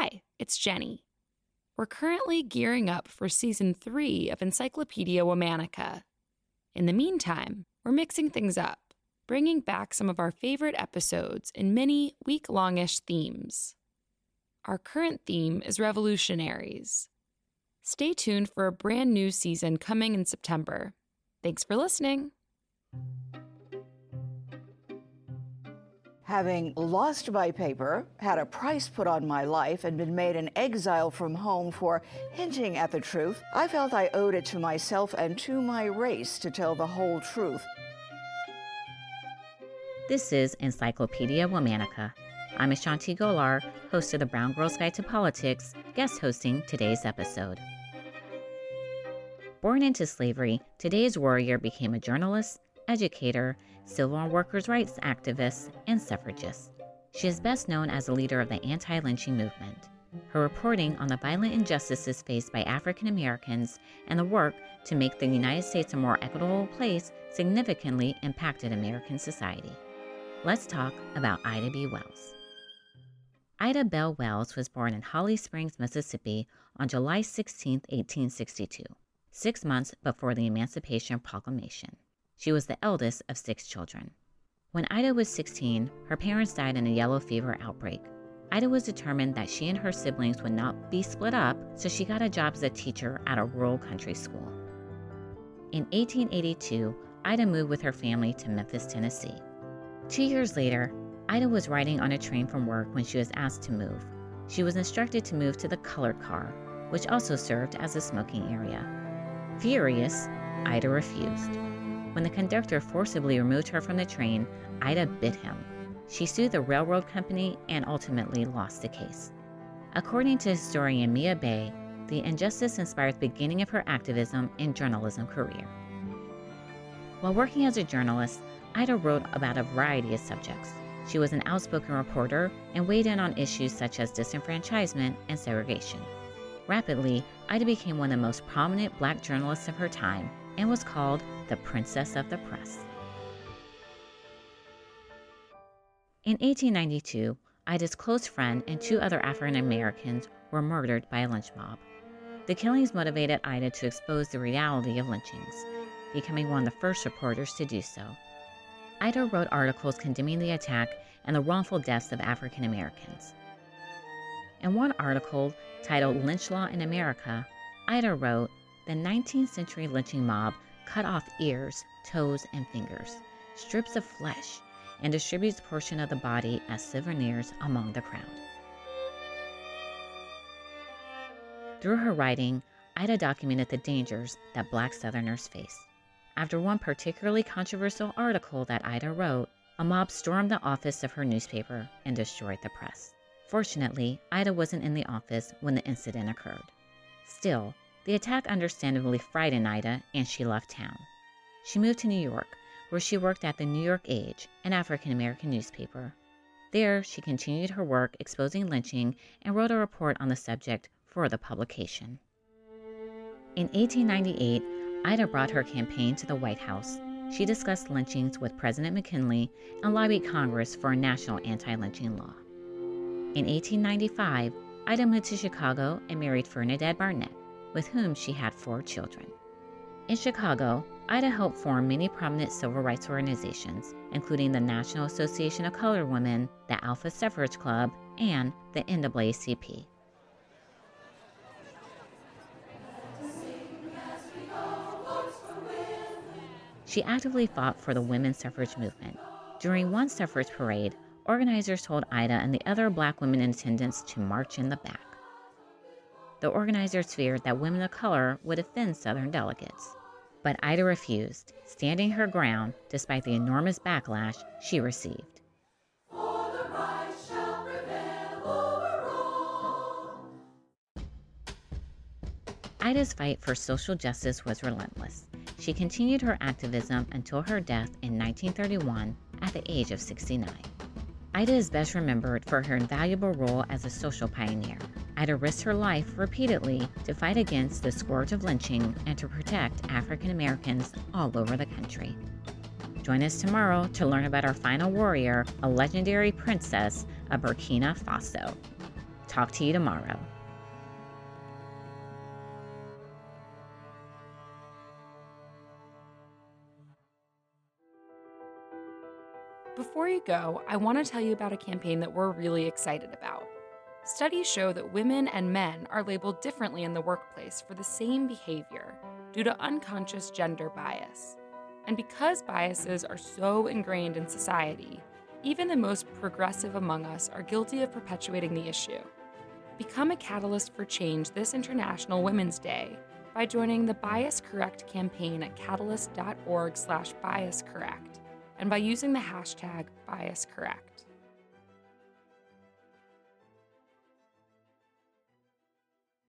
Hi, it's Jenny. We're currently gearing up for season three of Encyclopedia Womannica. In the meantime, we're mixing things up, bringing back some of our favorite episodes in many week longish themes. Our current theme is revolutionaries. Stay tuned for a brand new season coming in September. Thanks for listening. Having lost my paper, had a price put on my life, and been made an exile from home for hinting at the truth, I felt I owed it to myself and to my race to tell the whole truth. This is Encyclopedia Womannica. I'm Ashanti Gholar, host of the Brown Girls Guide to Politics, guest hosting today's episode. Born into slavery, today's warrior became a journalist, educator, civil workers' rights activist, and suffragist. She is best known as a leader of the anti lynching movement. Her reporting on the violent injustices faced by African Americans and the work to make the United States a more equitable place significantly impacted American society. Let's talk about Ida B. Wells. Ida Bell Wells was born in Holly Springs, Mississippi on July 16, 1862, six months before the Emancipation Proclamation. She was the eldest of six children. When Ida was 16, her parents died in a yellow fever outbreak. Ida was determined that she and her siblings would not be split up, so she got a job as a teacher at a rural country school. In 1882, Ida moved with her family to Memphis, Tennessee. Two years later, Ida was riding on a train from work when she was asked to move. She was instructed to move to the colored car, which also served as a smoking area. Furious, Ida refused. When the conductor forcibly removed her from the train, Ida bit him. She sued the railroad company and ultimately lost the case. According to historian Mia Bay, the injustice inspired the beginning of her activism and journalism career. While working as a journalist, Ida wrote about a variety of subjects. She was an outspoken reporter and weighed in on issues such as disenfranchisement and segregation. Rapidly, Ida became one of the most prominent black journalists of her time and was called the Princess of the Press. In 1892, Ida's close friend and two other African Americans were murdered by a lynch mob. The killings motivated Ida to expose the reality of lynchings, becoming one of the first reporters to do so. Ida wrote articles condemning the attack and the wrongful deaths of African Americans. In one article titled Lynch Law in America, Ida wrote, The 19th century lynching mob cut off ears, toes, and fingers, strips of flesh, and distributes a portion of the body as souvenirs among the crowd. Through her writing, Ida documented the dangers that black Southerners face. After one particularly controversial article that Ida wrote, a mob stormed the office of her newspaper and destroyed the press. Fortunately, Ida wasn't in the office when the incident occurred. Still, the attack understandably frightened Ida and she left town. She moved to New York, where she worked at the New York Age, an African American newspaper. There, she continued her work exposing lynching and wrote a report on the subject for the publication. In 1898, Ida brought her campaign to the White House. She discussed lynchings with President McKinley and lobbied Congress for a national anti lynching law. In 1895, Ida moved to Chicago and married Ferdinand Barnett, with whom she had four children. In Chicago, Ida helped form many prominent civil rights organizations, including the National Association of Colored Women, the Alpha Suffrage Club, and the NAACP. She actively fought for the women's suffrage movement. During one suffrage parade, organizers told Ida and the other black women in attendance to march in the back. The organizers feared that women of color would offend Southern delegates. But Ida refused, standing her ground despite the enormous backlash she received. Ida's fight for social justice was relentless. She continued her activism until her death in 1931 at the age of 69. Ida is best remembered for her invaluable role as a social pioneer. Ida risked her life repeatedly to fight against the scourge of lynching and to protect African Americans all over the country. Join us tomorrow to learn about our final warrior, a legendary princess of Burkina Faso. Talk to you tomorrow. Before you go, I want to tell you about a campaign that we're really excited about. Studies show that women and men are labeled differently in the workplace for the same behavior due to unconscious gender bias. And because biases are so ingrained in society, even the most progressive among us are guilty of perpetuating the issue. Become a catalyst for change this International Women's Day by joining the Bias Correct campaign at catalyst.org/biascorrect and by using the hashtag BiasCorrect.